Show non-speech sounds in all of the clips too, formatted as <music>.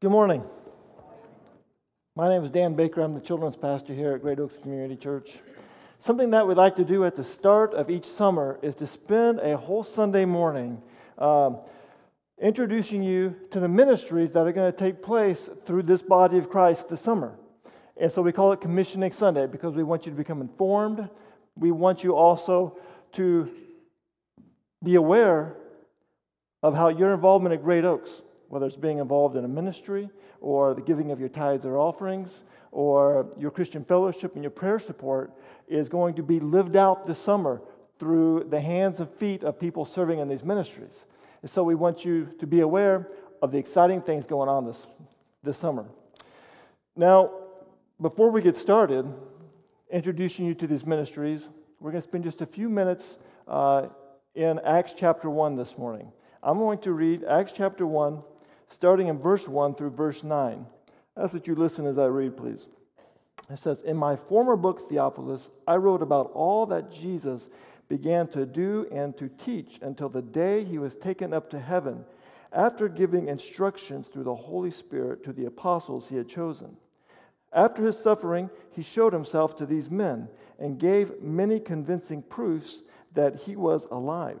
Good morning. My name is Dan Baker. I'm the children's pastor here at Great Oaks Community Church. Something that we'd like to do at the start of each summer is to spend a whole Sunday morning um, introducing you to the ministries that are going to take place through this body of Christ this summer. And so we call it Commissioning Sunday because we want you to become informed. We want you also to be aware of how your involvement at Great Oaks, whether it's being involved in a ministry or the giving of your tithes or offerings or your Christian fellowship and your prayer support, is going to be lived out this summer through the hands and feet of people serving in these ministries. And so we want you to be aware of the exciting things going on this, this summer. Now, before we get started, introducing you to these ministries, we're going to spend just a few minutes uh, in Acts chapter 1 this morning. I'm going to read Acts chapter 1, starting in verse 1 through verse 9. I ask that you listen as I read, please. It says, In my former book, Theophilus, I wrote about all that Jesus began to do and to teach until the day he was taken up to heaven, after giving instructions through the Holy Spirit to the apostles he had chosen. After his suffering, he showed himself to these men and gave many convincing proofs that he was alive.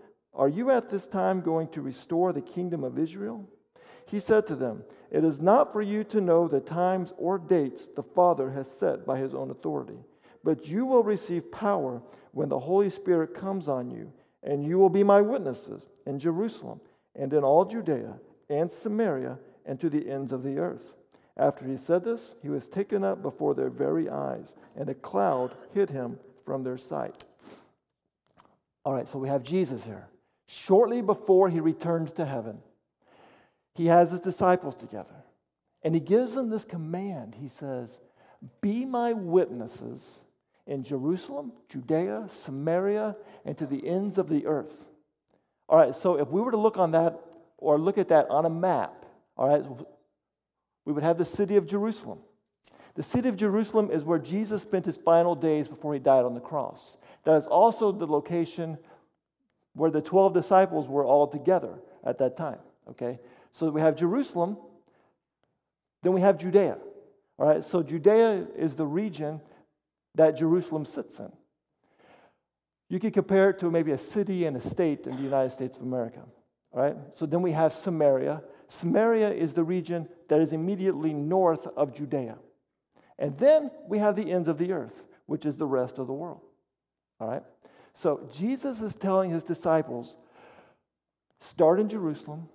are you at this time going to restore the kingdom of Israel? He said to them, It is not for you to know the times or dates the Father has set by his own authority, but you will receive power when the Holy Spirit comes on you, and you will be my witnesses in Jerusalem and in all Judea and Samaria and to the ends of the earth. After he said this, he was taken up before their very eyes, and a cloud hid him from their sight. All right, so we have Jesus here. Shortly before he returns to heaven, he has his disciples together. And he gives them this command. He says, Be my witnesses in Jerusalem, Judea, Samaria, and to the ends of the earth. All right, so if we were to look on that or look at that on a map, all right, we would have the city of Jerusalem. The city of Jerusalem is where Jesus spent his final days before he died on the cross. That is also the location where the 12 disciples were all together at that time. Okay? So we have Jerusalem, then we have Judea. All right, so Judea is the region that Jerusalem sits in. You could compare it to maybe a city and a state in the United States of America. All right, so then we have Samaria. Samaria is the region that is immediately north of Judea. And then we have the ends of the earth, which is the rest of the world. All right, so Jesus is telling his disciples start in Jerusalem,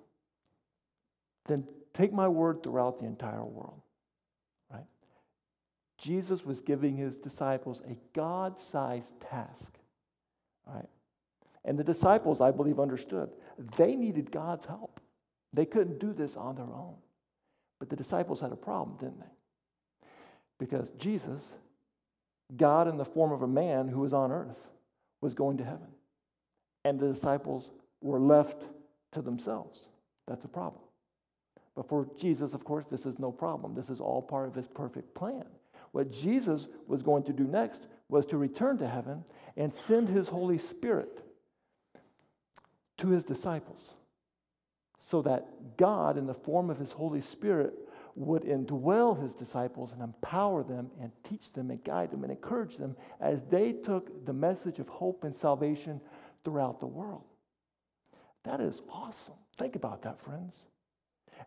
then take my word throughout the entire world. Right? Jesus was giving his disciples a God sized task. Right? And the disciples, I believe, understood they needed God's help. They couldn't do this on their own. But the disciples had a problem, didn't they? Because Jesus, God in the form of a man who was on earth, was going to heaven. And the disciples were left to themselves. That's a problem. But for Jesus, of course, this is no problem. This is all part of his perfect plan. What Jesus was going to do next was to return to heaven and send his Holy Spirit to his disciples so that God, in the form of his Holy Spirit, would indwell his disciples and empower them and teach them and guide them and encourage them as they took the message of hope and salvation throughout the world. That is awesome. Think about that, friends.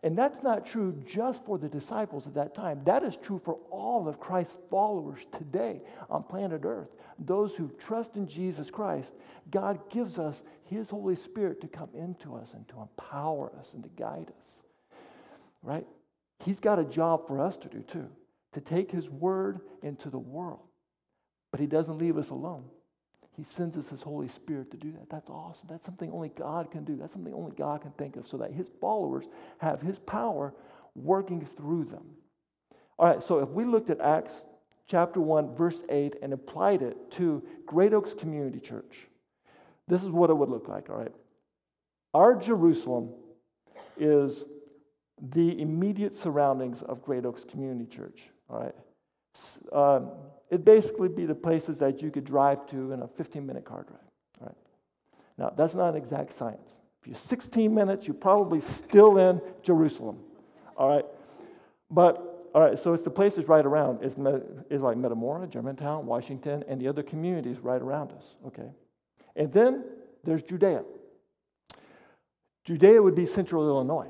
And that's not true just for the disciples at that time. That is true for all of Christ's followers today on planet Earth. Those who trust in Jesus Christ, God gives us His Holy Spirit to come into us and to empower us and to guide us. Right? He's got a job for us to do too, to take His word into the world. But He doesn't leave us alone. He sends us His Holy Spirit to do that. That's awesome. That's something only God can do. That's something only God can think of so that His followers have His power working through them. All right, so if we looked at Acts chapter 1, verse 8, and applied it to Great Oaks Community Church, this is what it would look like, all right? Our Jerusalem is the immediate surroundings of Great Oaks Community Church, all right? Um, it'd basically be the places that you could drive to in a 15 minute car drive, All right, Now, that's not an exact science. If you're 16 minutes, you're probably still in Jerusalem, all right? But, all right, so it's the places right around. It's, it's like Metamora, Germantown, Washington, and the other communities right around us, okay? And then there's Judea. Judea would be central Illinois.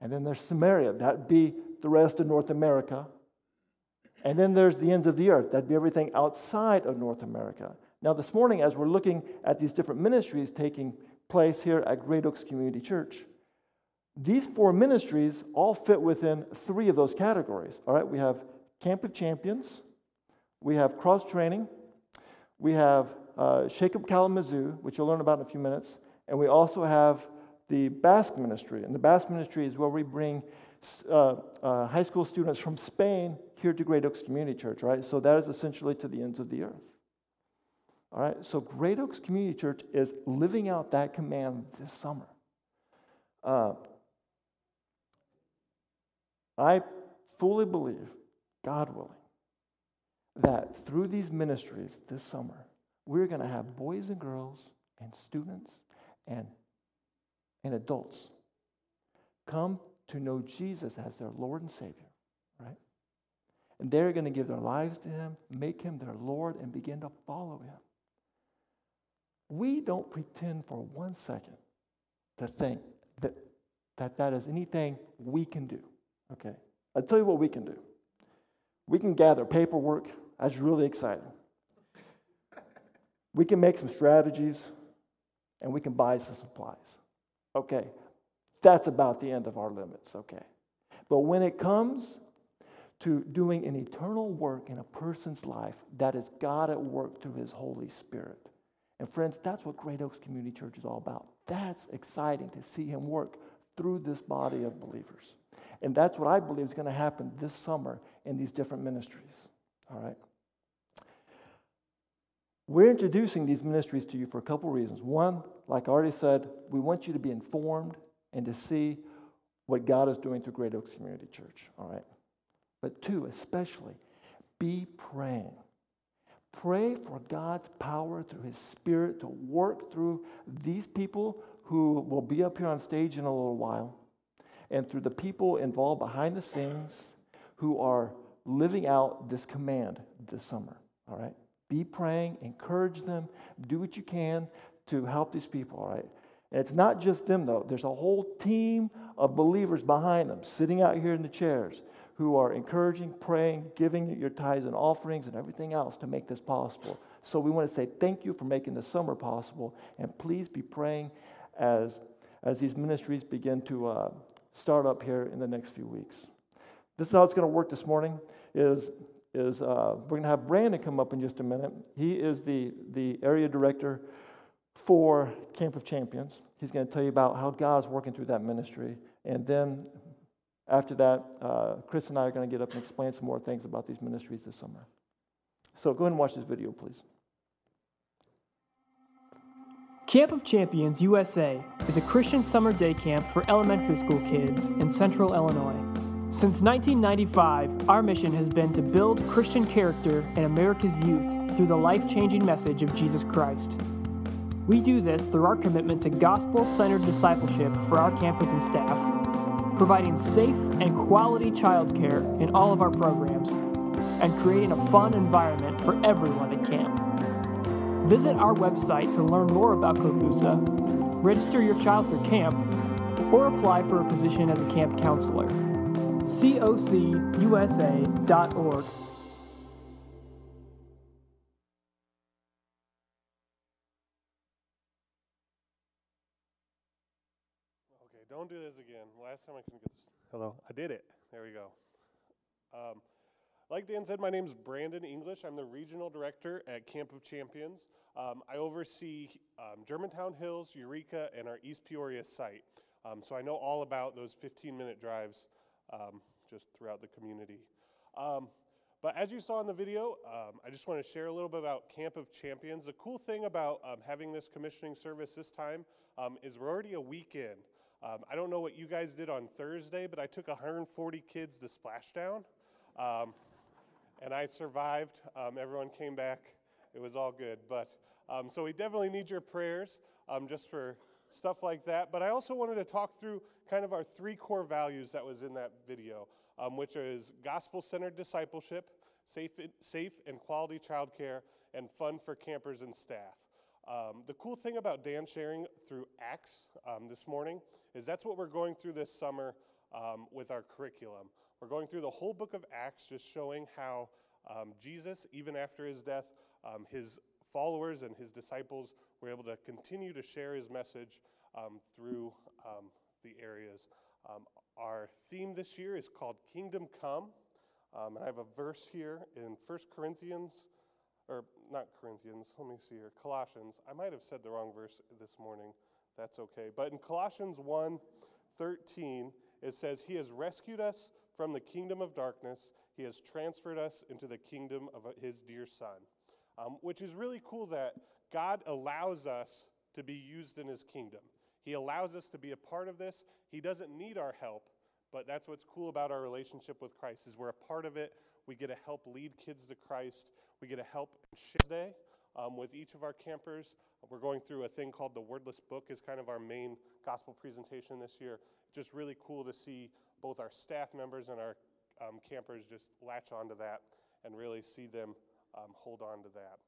And then there's Samaria. That'd be the rest of North America. And then there's the ends of the earth. That'd be everything outside of North America. Now, this morning, as we're looking at these different ministries taking place here at Great Oaks Community Church, these four ministries all fit within three of those categories. All right, we have Camp of Champions, we have cross training, we have uh, Shake Up Kalamazoo, which you'll learn about in a few minutes, and we also have the Basque Ministry. And the Basque Ministry is where we bring uh, uh, high school students from Spain here to Great Oaks Community Church, right? So that is essentially to the ends of the earth. All right, so Great Oaks Community Church is living out that command this summer. Uh, I fully believe, God willing, that through these ministries this summer, we're going to have boys and girls and students and, and adults come to know Jesus as their Lord and Savior, right? And they're going to give their lives to Him, make Him their Lord, and begin to follow Him. We don't pretend for one second to think that that, that is anything we can do. Okay? I'll tell you what we can do. We can gather paperwork. That's really exciting. We can make some strategies and we can buy some supplies. Okay, that's about the end of our limits, okay? But when it comes to doing an eternal work in a person's life, that is God at work through his Holy Spirit. And friends, that's what Great Oaks Community Church is all about. That's exciting to see him work through this body of believers. And that's what I believe is going to happen this summer in these different ministries. All right? We're introducing these ministries to you for a couple reasons. One, like I already said, we want you to be informed and to see what God is doing through Great Oaks Community Church, all right? But two, especially, be praying. Pray for God's power through His Spirit to work through these people who will be up here on stage in a little while, and through the people involved behind the scenes who are living out this command this summer, all right? Be praying, encourage them, do what you can to help these people, all right? And it's not just them, though. There's a whole team of believers behind them sitting out here in the chairs who are encouraging, praying, giving your tithes and offerings and everything else to make this possible. So we want to say thank you for making the summer possible, and please be praying as, as these ministries begin to uh, start up here in the next few weeks. This is how it's going to work this morning. Is is uh, we're going to have Brandon come up in just a minute. He is the the area director for Camp of Champions. He's going to tell you about how God's working through that ministry. And then after that, uh, Chris and I are going to get up and explain some more things about these ministries this summer. So go ahead and watch this video, please. Camp of Champions USA is a Christian summer day camp for elementary school kids in central Illinois. Since 1995, our mission has been to build Christian character in America's youth through the life changing message of Jesus Christ. We do this through our commitment to gospel centered discipleship for our campus and staff, providing safe and quality childcare in all of our programs, and creating a fun environment for everyone at camp. Visit our website to learn more about COCUSA, register your child for camp, or apply for a position as a camp counselor. cocusa.org don't do this again. Last time I couldn't get this. Hello, I did it. There we go. Um, like Dan said, my name is Brandon English. I'm the regional director at Camp of Champions. Um, I oversee um, Germantown Hills, Eureka, and our East Peoria site. Um, so I know all about those 15 minute drives um, just throughout the community. Um, but as you saw in the video, um, I just want to share a little bit about Camp of Champions. The cool thing about having this commissioning service this time is we're already a week in. Um, I don't know what you guys did on Thursday, but I took 140 kids to Splashdown, um, and I survived. Um, everyone came back. It was all good. But so we definitely need your prayers just for stuff like that. But I also wanted to talk through kind of our three core values that was in that video um, which is gospel centered discipleship, safe, safe and quality childcare, and fun for campers and staff. Um, the cool thing about Dan sharing through Acts um, this morning is that's what we're going through this summer um, with our curriculum. We're going through the whole book of Acts, just showing how um, Jesus, even after his death, um, his followers and his disciples were able to continue to share his message through the areas. Um, our theme this year is called Kingdom Come. Um, and I have a verse here in 1 Corinthians, or not Corinthians, let me see here, Colossians. I might have said the wrong verse this morning. That's okay. But in Colossians 1 13, it says, He has rescued us from the kingdom of darkness, He has transferred us into the kingdom of His dear Son. Um, which is really cool that God allows us to be used in His kingdom. He allows us to be a part of this. He doesn't need our help, but that's what's cool about our relationship with Christ is we're a part of it. We get to help lead kids to Christ. We get to help share um, with each of our campers. We're going through a thing called the Wordless Book is kind of our main gospel presentation this year. Just really cool to see both our staff members and our um, campers just latch onto that and really see them um, hold on to that.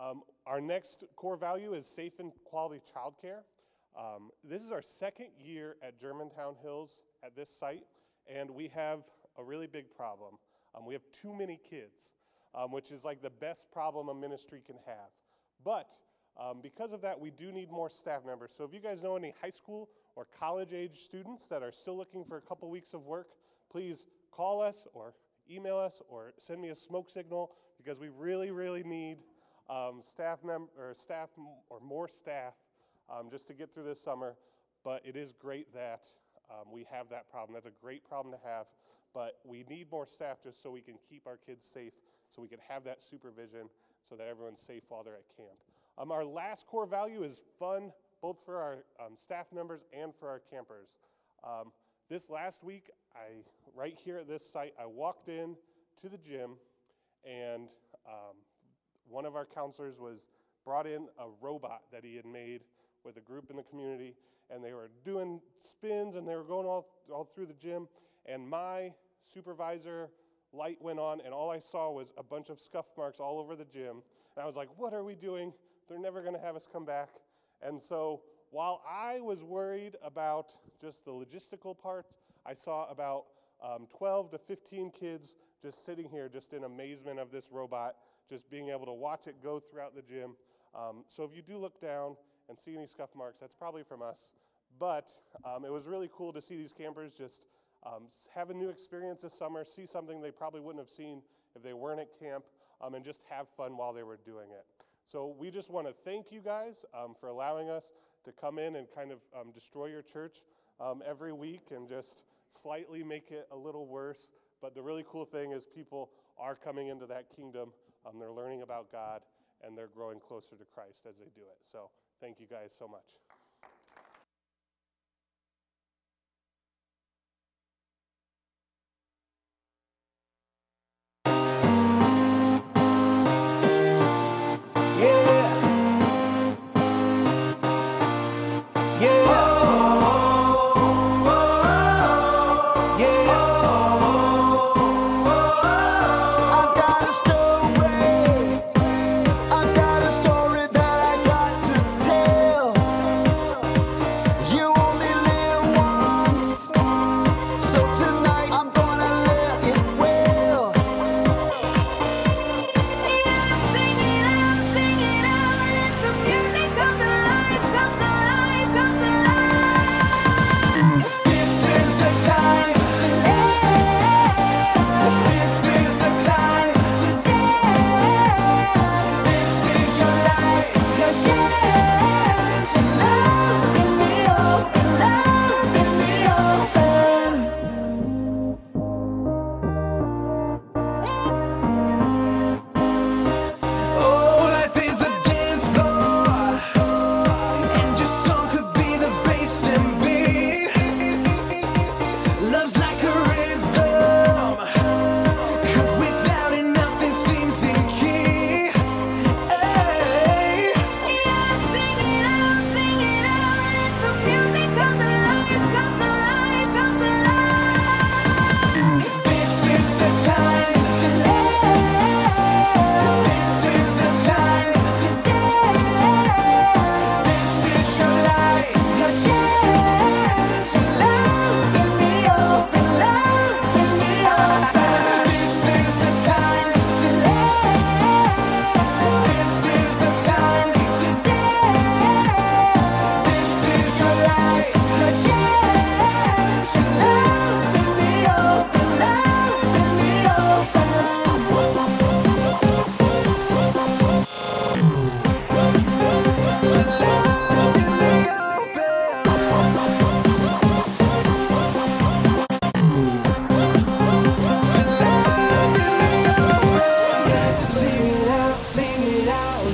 Um, our next core value is safe and quality childcare. Um, this is our second year at Germantown Hills at this site, and we have a really big problem. Um, we have too many kids, um, which is like the best problem a ministry can have. But um, because of that, we do need more staff members. So if you guys know any high school or college age students that are still looking for a couple weeks of work, please call us or email us or send me a smoke signal because we really, really need um, staff mem- or staff or more staff um, just to get through this summer. But it is great that um, we have that problem. That's a great problem to have. But we need more staff just so we can keep our kids safe, so we can have that supervision, so that everyone's safe while they're at camp. Um, our last core value is fun, both for our um, staff members and for our campers. Um, this last week, I right here at this site, I walked in to the gym, and um, one of our counselors was brought in a robot that he had made with a group in the community, and they were doing spins and they were going all, all through the gym. And my supervisor light went on, and all I saw was a bunch of scuff marks all over the gym. And I was like, What are we doing? They're never going to have us come back. And so while I was worried about just the logistical parts, I saw about um, 12 to 15 kids just sitting here, just in amazement of this robot, just being able to watch it go throughout the gym. Um, so if you do look down, and see any scuff marks, that's probably from us. But um, it was really cool to see these campers just um, have a new experience this summer, see something they probably wouldn't have seen if they weren't at camp, um, and just have fun while they were doing it. So we just want to thank you guys um, for allowing us to come in and kind of um, destroy your church um, every week and just slightly make it a little worse. But the really cool thing is people are coming into that kingdom. they're learning about God and they're growing closer to Christ as they do it. So Thank you guys so much.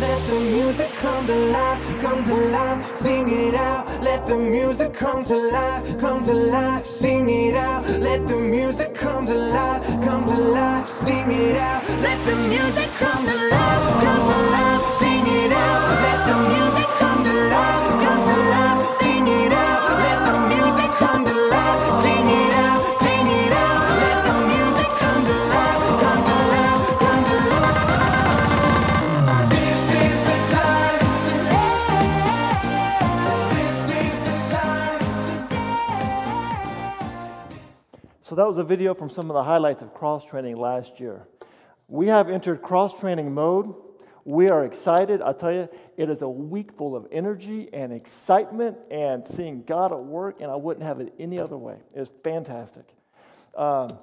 Let the music come to life, come to life, sing it out. Let the music come to life, come to life, sing it out. Let the music come to life, come to life, sing it out. Let the music come to life, come to life. So that was a video from some of the highlights of cross training last year. We have entered cross training mode. We are excited. I tell you, it is a week full of energy and excitement and seeing God at work, and I wouldn't have it any other way. It's fantastic. Um,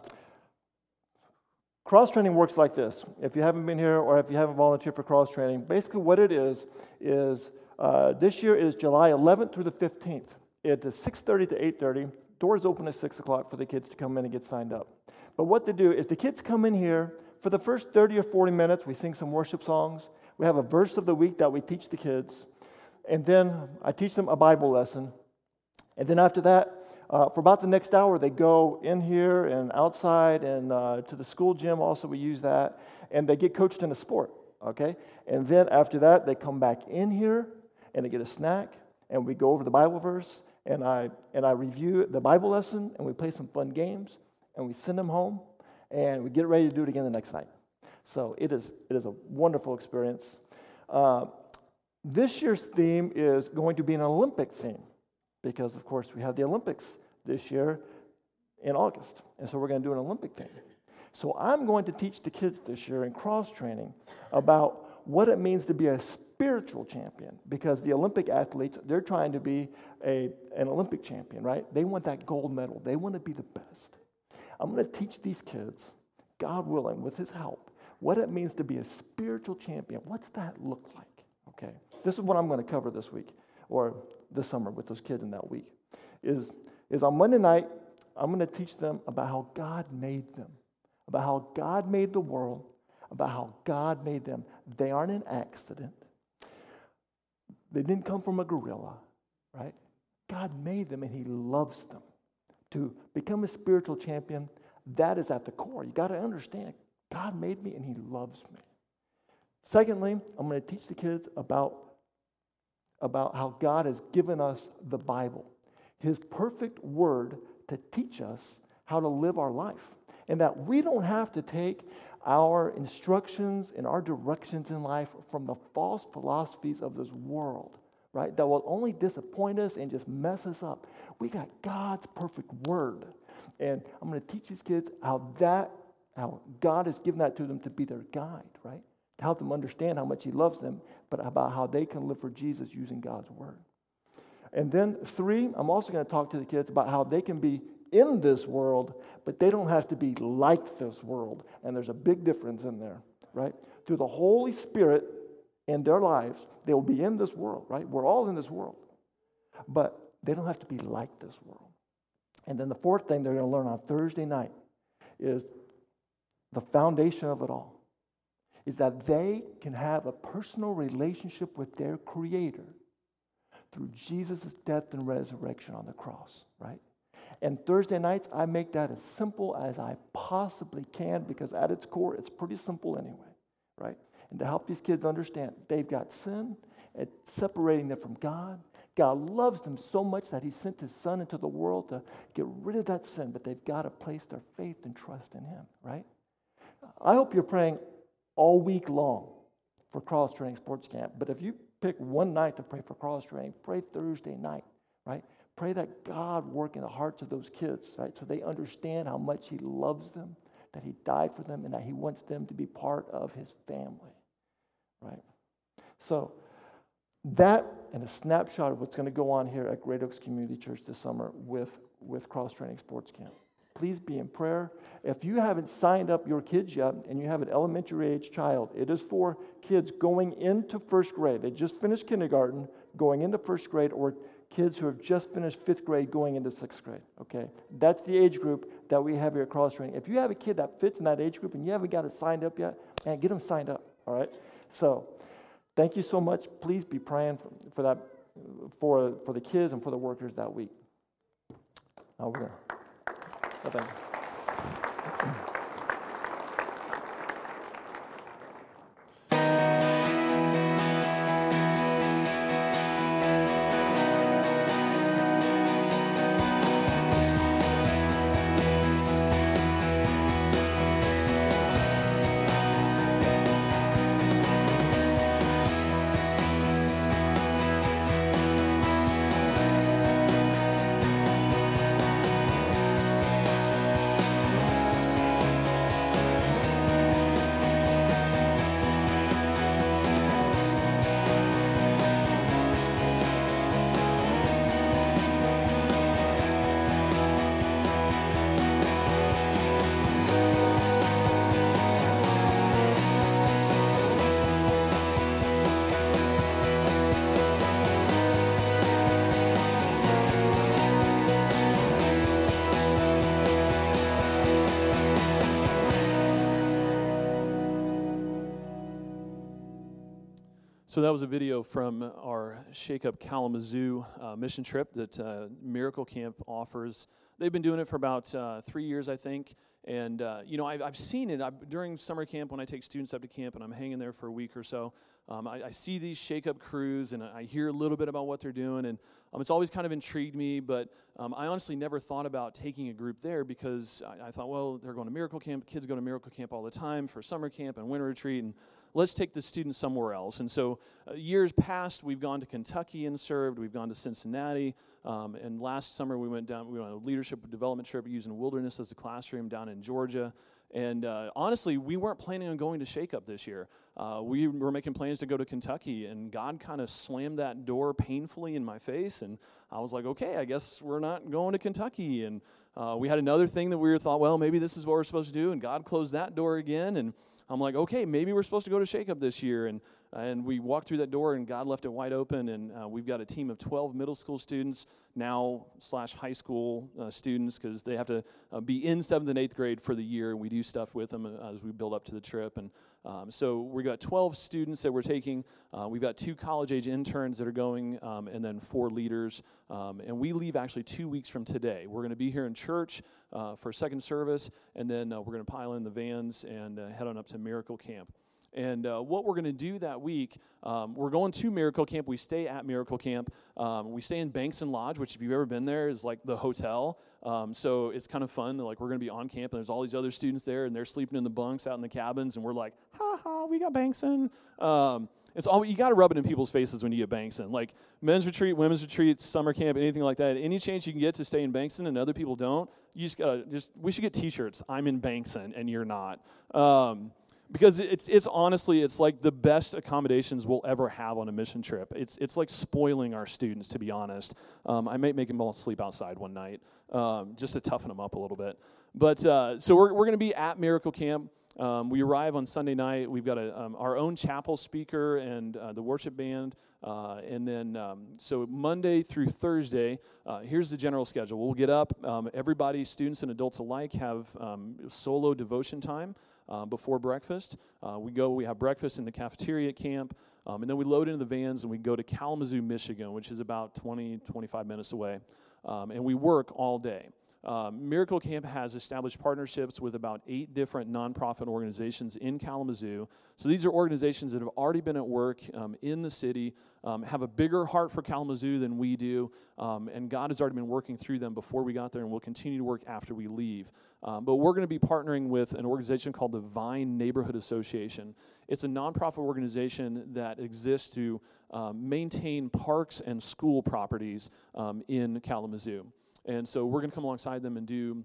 Cross training works like this. If you haven't been here or if you haven't volunteered for cross training, basically what it is is uh, this year is July 11th through the 15th. It is 6:30 to 8:30. Doors open at 6 o'clock for the kids to come in and get signed up. But what they do is the kids come in here for the first 30 or 40 minutes. We sing some worship songs. We have a verse of the week that we teach the kids, and then I teach them a Bible lesson. And then after that, uh, for about the next hour, they go in here and outside and uh, to the school gym. Also, we use that, and they get coached in a sport. Okay, and then after that, they come back in here and they get a snack, and we go over the Bible verse, and I and I review the Bible lesson, and we play some fun games, and we send them home, and we get ready to do it again the next night. So it is it is a wonderful experience. Uh, this year's theme is going to be an Olympic theme because, of course, we have the Olympics this year in August. And so we're going to do an Olympic theme. So I'm going to teach the kids this year in cross training about what it means to be a spiritual champion because the Olympic athletes, they're trying to be a, an Olympic champion, right? They want that gold medal, they want to be the best. I'm going to teach these kids, God willing, with His help, what it means to be a spiritual champion. What's that look like? Okay, this is what I'm going to cover this week or this summer with those kids in that week. Is, is on Monday night, I'm going to teach them about how God made them, about how God made the world, about how God made them. They aren't an accident. They didn't come from a gorilla, right? God made them and He loves them. To become a spiritual champion, that is at the core. You got to understand God made me and He loves me. Secondly, I'm going to teach the kids about, about how God has given us the Bible, His perfect word to teach us how to live our life. And that we don't have to take our instructions and our directions in life from the false philosophies of this world, right? That will only disappoint us and just mess us up. We got God's perfect word. And I'm going to teach these kids how that, how God has given that to them to be their guide, right? To help them understand how much He loves them, but about how they can live for Jesus using God's word. And then, three, I'm also going to talk to the kids about how they can be in this world, but they don't have to be like this world. And there's a big difference in there, right? Through the Holy Spirit in their lives, they will be in this world, right? We're all in this world. But they don't have to be like this world. And then the fourth thing they're going to learn on Thursday night is the foundation of it all is that they can have a personal relationship with their Creator through Jesus' death and resurrection on the cross, right? And Thursday nights, I make that as simple as I possibly can because at its core, it's pretty simple anyway, right? And to help these kids understand they've got sin, it's separating them from God. God loves them so much that He sent His Son into the world to get rid of that sin, but they've got to place their faith and trust in Him, right? I hope you're praying all week long for cross training sports camp. But if you pick one night to pray for cross training, pray Thursday night, right? Pray that God work in the hearts of those kids, right? So they understand how much He loves them, that He died for them, and that He wants them to be part of His family, right? So that and a snapshot of what's going to go on here at Great Oaks Community Church this summer with, with cross training sports camp. Please be in prayer. If you haven't signed up your kids yet and you have an elementary age child, it is for kids going into first grade. They just finished kindergarten, going into first grade, or kids who have just finished fifth grade going into sixth grade. Okay, that's the age group that we have here at Cross Training. If you have a kid that fits in that age group and you haven't got it signed up yet, man, get them signed up. All right. So, thank you so much. Please be praying for, for that, for for the kids and for the workers that week. Oh, we're gonna. Bye-bye. So that was a video from our Shake Up Kalamazoo uh, mission trip that uh, Miracle Camp offers. They've been doing it for about uh, three years, I think. And, uh, you know, I've, I've seen it I've, during summer camp when I take students up to camp and I'm hanging there for a week or so. Um, I, I, see these Shake Up crews and I hear a little bit about what they're doing. And um, it's always kind of intrigued me, but um, I honestly never thought about taking a group there because I, I thought, well, they're going to Miracle Camp. Kids go to Miracle Camp all the time for summer camp and winter retreat. And let's take the students somewhere else. And so, uh, years past, we've gone to Kentucky and served. We've gone to Cincinnati. Um, and last summer, we went down. We went on a leadership development trip using Wilderness as a classroom down in Georgia. And uh, honestly, we weren't planning on going to Shake Up this year. Uh, we were making plans to go to Kentucky, and God kind of slammed that door painfully in my face. And I was like, okay, I guess we're not going to Kentucky. And uh, we had another thing that we thought, well, maybe this is what we're supposed to do. And God closed that door again. And I'm like, okay, maybe we're supposed to go to Shake Up this year. And, and we walked through that door, and God left it wide open. And uh, we've got a team of 12 middle school students now slash high school uh, students because they have to uh, be in seventh and eighth grade for the year. And we do stuff with them uh, as we build up to the trip. And um, so we've got 12 students that we're taking. Uh, we've got two college age interns that are going, um, and then four leaders. Um, and we leave actually two weeks from today. We're going to be here in church uh, for second service, and then we're going to pile in the vans and head on up to Miracle Camp. And uh, what we're going to do that week, um, we're going to Miracle Camp. We stay at Miracle Camp. Um, we stay in Bankston Lodge, which, if you've ever been there, is like the hotel. Um, so it's kind of fun. Like we're going to be on camp, and there's all these other students there, and they're sleeping in the bunks out in the cabins, and we're like, ha ha, we got Bankston. Um, it's all you got to rub it in people's faces when you get Bankston. Like men's retreat, women's retreat, summer camp, anything like that. Any chance you can get to stay in Bankston and other people don't, you just gotta just. We should get T-shirts. I'm in Bankston and you're not. Because it's it's honestly it's like the best accommodations we'll ever have on a mission trip. It's it's like spoiling our students to be honest. Um, I might make them all sleep outside one night um, just to toughen them up a little bit. But uh, so we're we're going to be at Miracle Camp. Um, we arrive on Sunday night. We've got a, um, our own chapel speaker and uh, the worship band. Uh, and then, um, so Monday through Thursday, uh, here's the general schedule. We'll get up. Um, everybody, students and adults alike, have solo devotion time uh, before breakfast. Uh, we go, we have breakfast in the cafeteria at camp. Um, and then we load into the vans and we go to Kalamazoo, Michigan, which is about 20, 25 minutes away. and we work all day. Um, Miracle Camp has established partnerships with about eight different nonprofit organizations in Kalamazoo. So these are organizations that have already been at work um, in the city, um, have a bigger heart for Kalamazoo than we do, um, and God has already been working through them before we got there, and will continue to work after we leave. Um, but we're going to be partnering with an organization called the Vine Neighborhood Association. It's a nonprofit organization that exists to um, maintain parks and school properties in Kalamazoo. And so we're going to come alongside them and do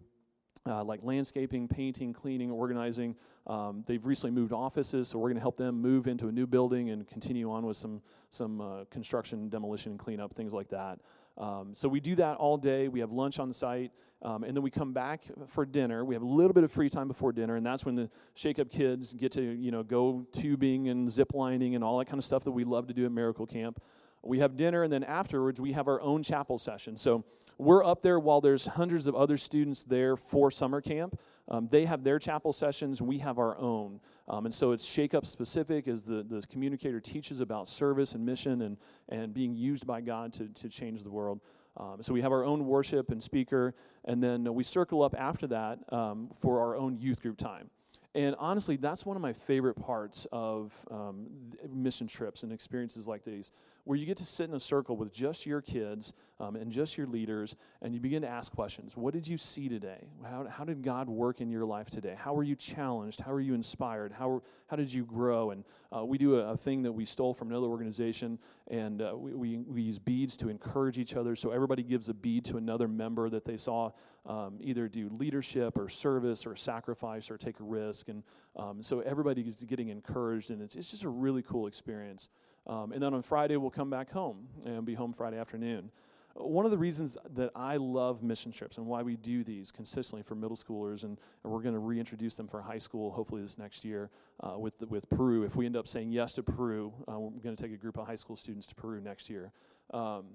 uh, like landscaping, painting, cleaning, organizing. Um, they've recently moved offices, so we're going to help them move into a new building and continue on with some some uh, construction, demolition, and cleanup, things like that. Um, so we do that all day. We have lunch on the site, um, and then we come back for dinner. We have a little bit of free time before dinner, and that's when the Shake Up kids get to you know go tubing and zip lining and all that kind of stuff that we love to do at Miracle Camp. We have dinner, and then afterwards we have our own chapel session. So we're up there while there's hundreds of other students there for summer camp. Um, they have their chapel sessions, we have our own. Um, and so it's Shake Up specific as the, the communicator teaches about service and mission and, and being used by God to, to change the world. Um, so we have our own worship and speaker, and then we circle up after that um, for our own youth group time. And honestly, that's one of my favorite parts of um, mission trips and experiences like these, where you get to sit in a circle with just your kids um, and just your leaders, and you begin to ask questions. What did you see today? How, how did God work in your life today? How were you challenged? How were you inspired? How, how did you grow? And uh, we do a, a, thing that we stole from another organization, and uh, we, we, we, use beads to encourage each other. So everybody gives a bead to another member that they saw um, either do leadership or service or sacrifice or take a risk. And um, so everybody is getting encouraged, and it's, it's just a really cool experience. Um, and then on Friday, we'll come back home and be home Friday afternoon. One of the reasons that I love mission trips and why we do these consistently for middle schoolers, and, and we're going to reintroduce them for high school hopefully this next year uh, with, the, with Peru. If we end up saying yes to Peru, uh, we're going to take a group of high school students to Peru next year. Um,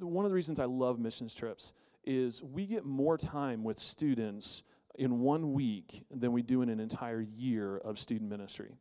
one of the reasons I love missions trips is we get more time with students in one week than we do in an entire year of student ministry.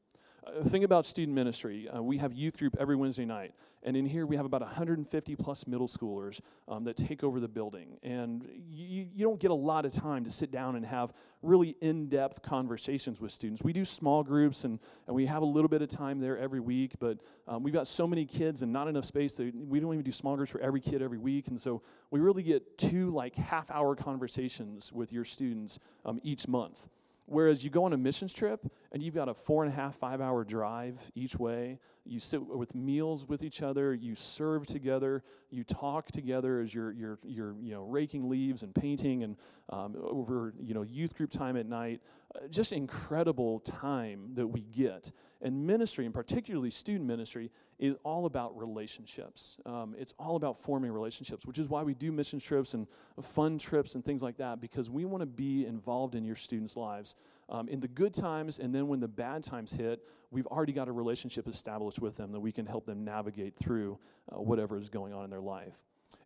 Uh, think about student ministry. Uh, we have youth group every Wednesday night, and in here we have about 150 plus middle schoolers um, that take over the building. And you, you don't get a lot of time to sit down and have really in depth conversations with students. We do small groups, and, and we have a little bit of time there every week, but um, we've got so many kids and not enough space that we don't even do small groups for every kid every week. And so we really get two like half hour conversations with your students um, each month. Whereas you go on a missions trip and you've got a four and a half, five hour drive each way. You sit with meals with each other. You serve together. You talk together as you're, you're, you're you know, raking leaves and painting and um, over you know, youth group time at night. Just incredible time that we get. And ministry, and particularly student ministry, is all about relationships. Um, it's all about forming relationships, which is why we do mission trips and fun trips and things like that, because we want to be involved in your students' lives. Um, in the good times, and then when the bad times hit, we've already got a relationship established with them that we can help them navigate through uh, whatever is going on in their life.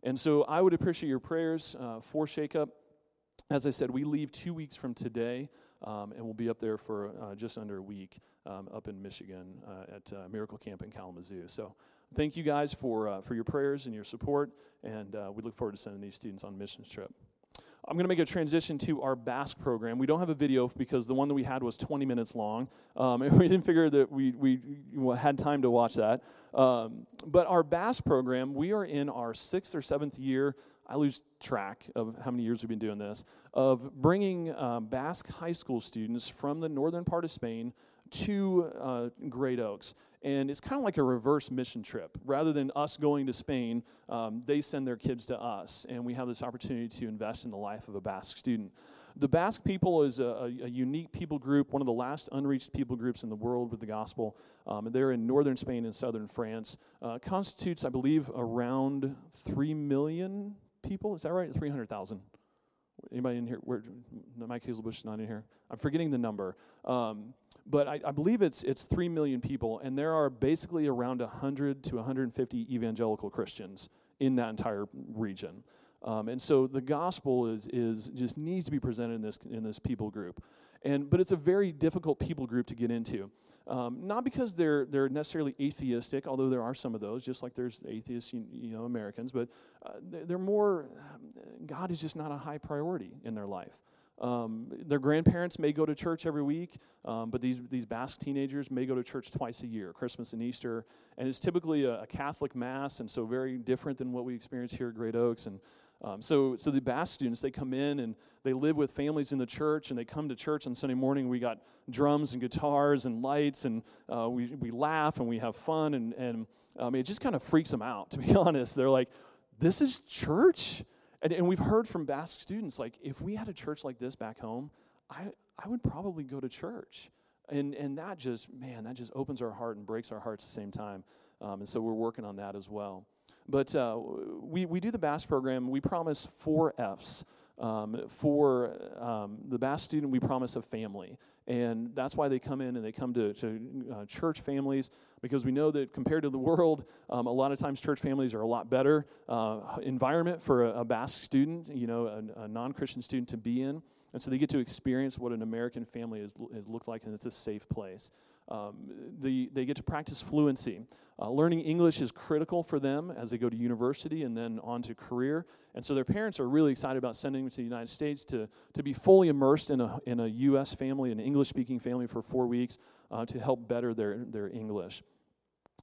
And so I would appreciate your prayers uh, for Shake Up. As I said, we leave two weeks from today, um, and we'll be up there for uh, just under a week um, up in Michigan uh, at uh, Miracle Camp in Kalamazoo. So thank you guys for, uh, for your prayers and your support, and uh, we look forward to sending these students on missions trip. I'm going to make a transition to our Basque program. We don't have a video because the one that we had was 20 minutes long, um, <laughs> and we didn't figure that we, we had time to watch that. Um, but our Basque program, we are in our sixth or seventh year. I lose track of how many years we've been doing this, of bringing um, Basque high school students from the northern part of Spain to uh, Great Oaks. And it's kind of like a reverse mission trip. Rather than us going to Spain, um, they send their kids to us, and we have this opportunity to invest in the life of a Basque student. The Basque people is a, a, unique people group, one of the last unreached people groups in the world with the gospel. Um, they're in northern Spain and southern France. Uh, constitutes, I believe, around 3 million people. Is that right? 300,000. Anybody in here? Where, Mike Hazelbush is not in here. I'm forgetting the number. Um, but I, I, believe it's it's three million people, and there are basically around 100 to 150 evangelical Christians in that entire region. Um, and so the gospel is is just needs to be presented in this in this people group, and but it's a very difficult people group to get into. Um, not because they're they're necessarily atheistic, although there are some of those, just like there's atheists, you, you know, Americans, but uh, they're more. God is just not a high priority in their life. Um, their grandparents may go to church every week, um, but these, these Basque teenagers may go to church twice a year, Christmas and Easter. And it's typically a, a Catholic Mass, and so very different than what we experience here at Great Oaks. And um, so, so the Basque students, they come in and they live with families in the church, and they come to church on Sunday morning. We got drums and guitars and lights, and uh, we, we laugh and we have fun. And, and um, it just kind of freaks them out, <laughs> to be honest. They're like, this is church? And, and we've heard from Basque students, like, if we had a church like this back home, I, I would probably go to church. And, and that just, man, that just opens our heart and breaks our hearts at the same time. Um, and so we're working on that as well. But uh, we, we do the Basque program. We promise four F's. Um, for um, the Basque student, we promise a family. And that's why they come in and they come to, to uh, church families because we know that compared to the world, um, a lot of times church families are a lot better uh, environment for a, a Basque student, you know, a, a non Christian student to be in. And so they get to experience what an American family has, has looked like, and it's a safe place. Um, the, they get to practice fluency. Uh, learning English is critical for them as they go to university and then on to career. And so their parents are really excited about sending them to the United States to, to be fully immersed in a, in a U.S. family, an English speaking family for four weeks uh, to help better their, their English.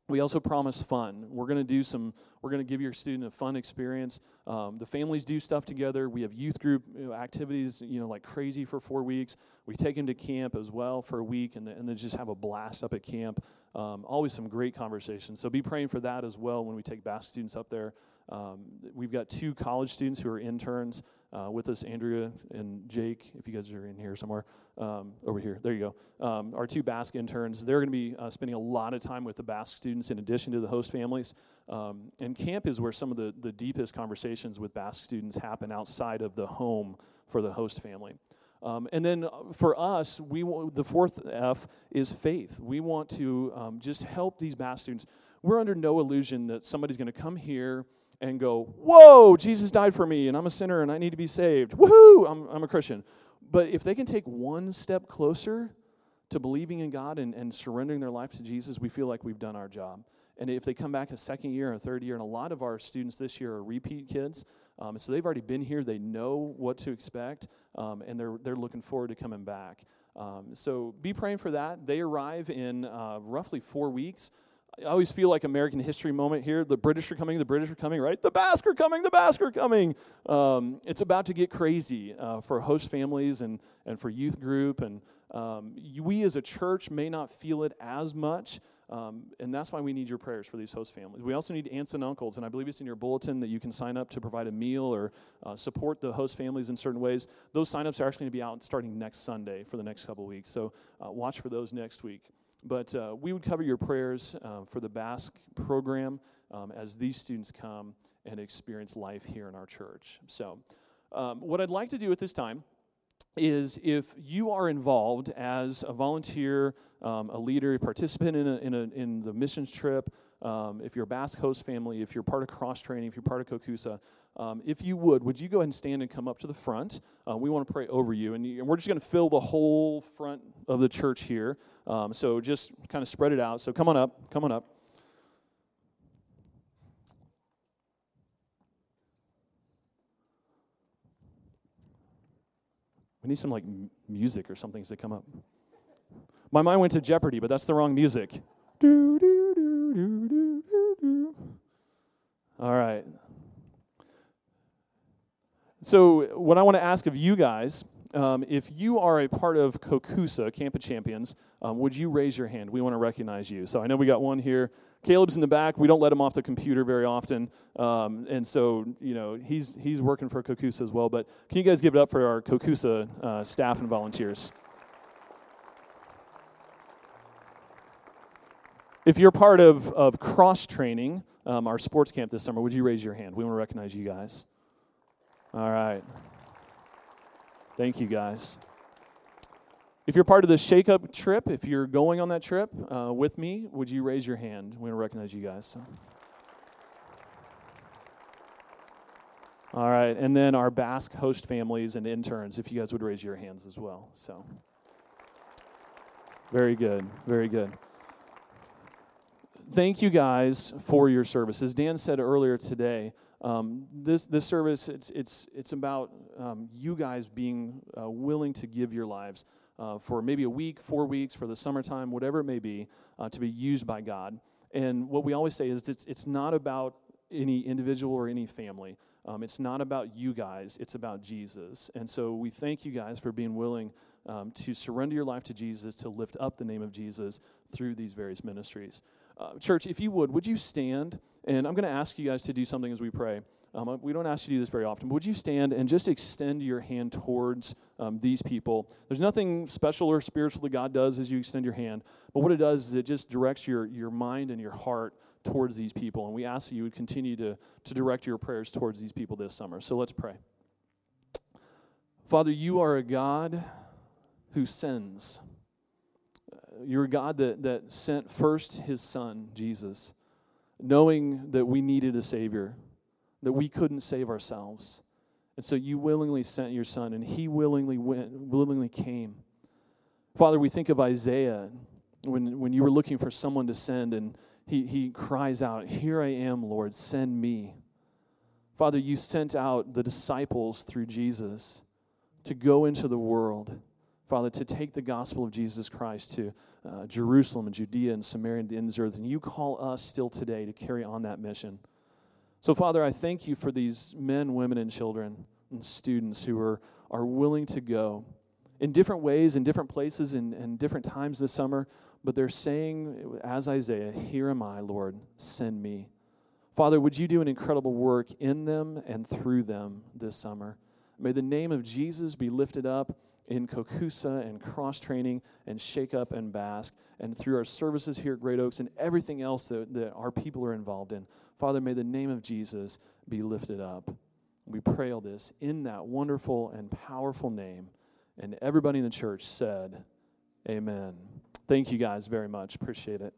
We also promise fun. We're going to do some, we're going to give your student a fun experience. Um, the families do stuff together. We have youth group you know, activities, you know, like crazy for four weeks. We take them to camp as well for a week and, and then just have a blast up at camp. Um, always some great conversations. So be praying for that as well when we take Basque students up there. Um, we've got two college students who are interns uh, with us, Andrea and Jake, if you guys are in here somewhere, um, over here. There you go. Um, our two Basque interns. They're going to be uh, spending a lot of time with the Basque students in addition to the host families. Um, and camp is where some of the, the deepest conversations with Basque students happen outside of the home for the host family. Um, and then uh, for us, we want, the fourth F is faith. We want to um, just help these Basque students. We're under no illusion that somebody's going to come here and go, Whoa, Jesus died for me, and I'm a sinner and I need to be saved. Woohoo, I'm, I'm a Christian. But if they can take one step closer to believing in God and, and surrendering their life to Jesus, we feel like we've done our job. And if they come back a second year or a third year, and a lot of our students this year are repeat kids, um, so they've already been here, they know what to expect, um, and they're, they're looking forward to coming back. Um, so be praying for that. They arrive in uh, roughly four weeks. I always feel like American history moment here. The British are coming, the British are coming, right? The Basque are coming, the Basque are coming. Um, it's about to get crazy uh, for host families and, and for youth group. And um, we as a church may not feel it as much. Um, and that's why we need your prayers for these host families. We also need aunts and uncles, and I believe it's in your bulletin that you can sign up to provide a meal or uh, support the host families in certain ways. Those signups are actually going to be out starting next Sunday for the next couple weeks. So uh, watch for those next week. But uh, we would cover your prayers uh, for the Basque program um, as these students come and experience life here in our church. So, um, what I'd like to do at this time is if you are involved as a volunteer, um, a leader, a participant in, a, in, a, in the missions trip, um, if you're a Basque host family, if you're part of cross training, if you're part of Kokusa, um, if you would, would you go ahead and stand and come up to the front? Uh, we want to pray over you. And, you, and we're just going to fill the whole front of the church here. Um, so just kind of spread it out. So come on up. Come on up. We need some like m- music or something to come up. My mind went to Jeopardy, but that's the wrong music. Do, do, do, do, do, do, do. All right. So, what I want to ask of you guys, um, if you are a part of Kokusa, Camp of Champions, um, would you raise your hand? We want to recognize you. So, I know we got one here. Caleb's in the back. We don't let him off the computer very often, um, and so you know he's he's working for Kokusa as well. But can you guys give it up for our Kokusa uh, staff and volunteers? If you're part of, of cross training, um, our sports camp this summer, would you raise your hand? We want to recognize you guys. All right. Thank you, guys. If you're part of the Shake Up trip, if you're going on that trip uh, with me, would you raise your hand? We want to recognize you guys. So. All right, and then our Basque host families and interns, if you guys would raise your hands as well. So, very good, very good. Thank you guys for your service. As Dan said earlier today, um, this this service it's it's it's about um, you guys being uh, willing to give your lives uh, for maybe a week, four weeks, for the summertime, whatever it may be, uh, to be used by God. And what we always say is it's it's not about any individual or any family. Um, it's not about you guys. It's about Jesus. And so we thank you guys for being willing um, to surrender your life to Jesus, to lift up the name of Jesus through these various ministries. Uh, church, if you would, would you stand? And I'm going to ask you guys to do something as we pray. Um, we don't ask you to do this very often, but would you stand and just extend your hand towards um, these people? There's nothing special or spiritual that God does as you extend your hand, but what it does is it just directs your, your mind and your heart towards these people. And we ask that you would continue to, to direct your prayers towards these people this summer. So let's pray. Father, you are a God who sends. You're a God that, that sent first his son, Jesus knowing that we needed a Savior, that we couldn't save ourselves. And so you willingly sent your Son, and He willingly went, willingly came. Father, we think of Isaiah when, when you were looking for someone to send, and he, he cries out, Here I am, Lord, send me. Father, you sent out the disciples through Jesus to go into the world, Father, to take the gospel of Jesus Christ to uh, Jerusalem and Judea and Samaria and the ends of the earth. And you call us still today to carry on that mission. So, Father, I thank you for these men, women, and children and students who are, are willing to go in different ways, in different places, and in, in different times this summer. But they're saying, as Isaiah, Here am I, Lord, send me. Father, would you do an incredible work in them and through them this summer? May the name of Jesus be lifted up in Kokusa and cross training and Shake Up and Basque, and through our services here at Great Oaks and everything else that, that our people are involved in. Father, may the name of Jesus be lifted up. We pray all this in that wonderful and powerful name. And everybody in the church said, Amen. Thank you guys very much. Appreciate it.